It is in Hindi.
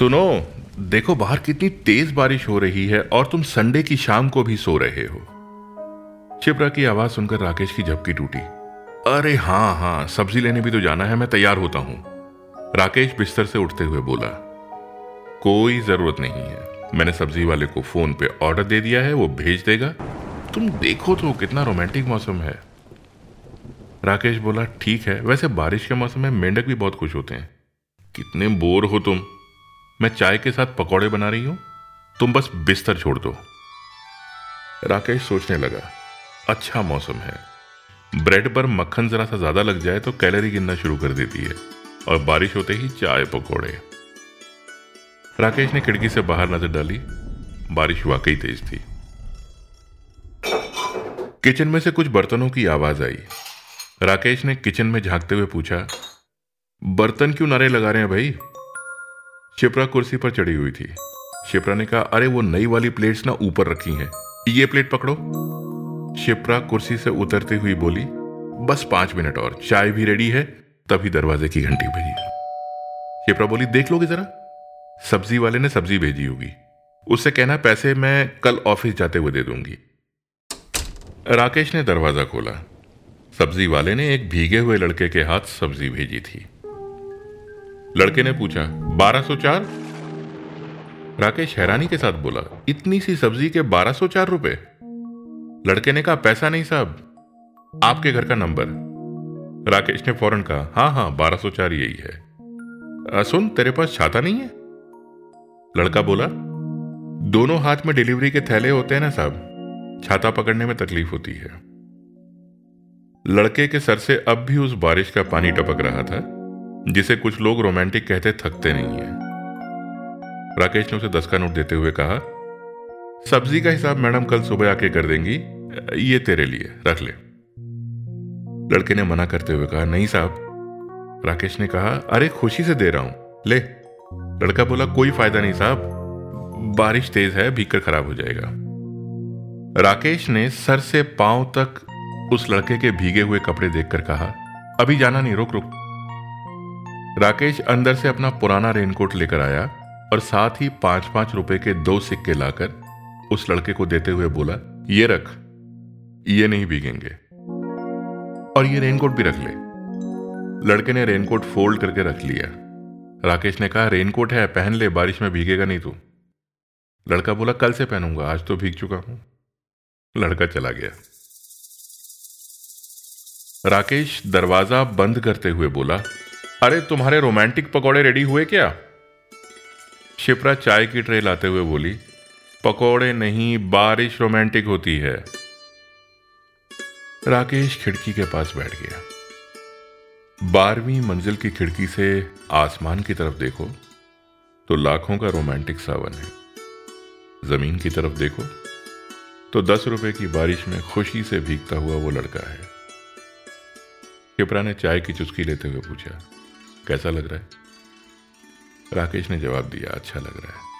सुनो, देखो बाहर कितनी तेज बारिश हो रही है और तुम संडे की शाम को भी सो रहे हो। शिप्रा की आवाज़ सुनकर राकेश की झपकी टूटी। अरे हाँ हाँ सब्ज़ी लेने भी तो जाना है, मैं तैयार होता हूँ। राकेश बिस्तर से उठते हुए बोला, कोई ज़रूरत नहीं है। मैंने सब्ज़ी वाले को फ़ोन पे ऑर्डर दे दिया है, वो भेज देगा। तुम देखो तो कितना रोमांटिक मौसम है। राकेश बोला, ठीक है, वैसे बारिश के मौसम में मेंढक भी बहुत खुश होते हैं। कितने बोर हो तुम। मैं चाय के साथ पकौड़े बना रही हूँ। तुम बस बिस्तर छोड़ दो। राकेश सोचने लगा अच्छा मौसम है। ब्रेड पर मक्खन जरा सा ज़्यादा लग जाए तो कैलोरी गिनना शुरू कर देती है और बारिश होते ही चाय पकौड़े। राकेश ने खिड़की से बाहर नज़र डाली। बारिश वाकई तेज थी। किचन में से कुछ बर्तनों की आवाज़ आई। राकेश ने किचन में झांकते हुए पूछा, बर्तन क्यों नारे लगा रहे हैं भाई? शिप्रा कुर्सी पर चढ़ी हुई थी। शिप्रा ने कहा, अरे, वो नई वाली प्लेट्स ना ऊपर रखी हैं। ये प्लेट पकड़ो। शिप्रा कुर्सी से उतरती हुई बोली, बस पाँच मिनट और, चाय भी रेडी है, तभी दरवाजे की घंटी बजी। शिप्रा बोली, देख लोगे जरा, सब्ज़ी वाले ने सब्ज़ी भेजी होगी। उससे कहना, पैसे मैं कल ऑफ़िस जाते हुए दे दूँगी। राकेश ने दरवाज़ा खोला। सब्ज़ी वाले ने एक भीगे हुए लड़के के हाथ सब्ज़ी भेजी थी। लड़के ने पूछा, बारह सौ चार? राकेश हैरानी के साथ बोला, इतनी सी सब्ज़ी के बारह सौ चार रुपए? लड़के ने कहा, पैसा नहीं साहब, आपके घर का नंबर। राकेश ने फ़ौरन कहा हाँ हाँ बारह सौ चार यही है। सुन, तेरे पास छाता नहीं है? लड़का बोला, दोनों हाथ में डिलीवरी के थैले होते हैं ना साहब, छाता पकड़ने में तकलीफ़ होती है। लड़के के सर से अब भी उस बारिश का पानी टपक रहा था। जिसे कुछ लोग रोमांटिक कहते थकते नहीं है। राकेश ने उसे दस का नोट देते हुए कहा, सब्ज़ी का हिसाब मैडम कल सुबह आके कर देंगी, ये तेरे लिए, रख ले। लड़के ने मना करते हुए कहा, नहीं साहब। राकेश ने कहा, अरे, खुशी से दे रहा हूँ। ले। लड़का बोला, कोई फ़ायदा नहीं साहब, बारिश तेज है भीकर खराब हो जाएगा। राकेश ने सर से पाँव तक उस लड़के के भीगे हुए कपड़े देखकर कहा, अभी जाना नहीं, रुक रुक। राकेश अंदर से अपना पुराना रेनकोट लेकर आया और साथ ही पाँच पाँच रुपए के दो सिक्के लाकर उस लड़के को देते हुए बोला, ये रख, ये नहीं भीगेंगे। और ये रेनकोट भी रख ले। लड़के ने रेनकोट फोल्ड करके रख लिया। राकेश ने कहा, रेनकोट है, पहन ले, बारिश में भीगेगा नहीं तू। लड़का बोला, कल से पहनूँगा, आज तो भीग चुका हूँ। लड़का चला गया। राकेश दरवाज़ा बंद करते हुए बोला अरे, तुम्हारे रोमांटिक पकौड़े रेडी हुए क्या? शिप्रा चाय की ट्रे लाते हुए बोली, पकौड़े नहीं, बारिश रोमांटिक होती है। राकेश खिड़की के पास बैठ गया। बारहवीं मंजिल की खिड़की से आसमान की तरफ़ देखो तो लाखों का रोमांटिक सावन है। ज़मीन की तरफ़ देखो तो दस रुपए की बारिश में खुशी से भीगता हुआ वो लड़का है। शिप्रा ने चाय की चुस्की लेते हुए पूछा कैसा लग रहा है? राकेश ने जवाब दिया अच्छा लग रहा है।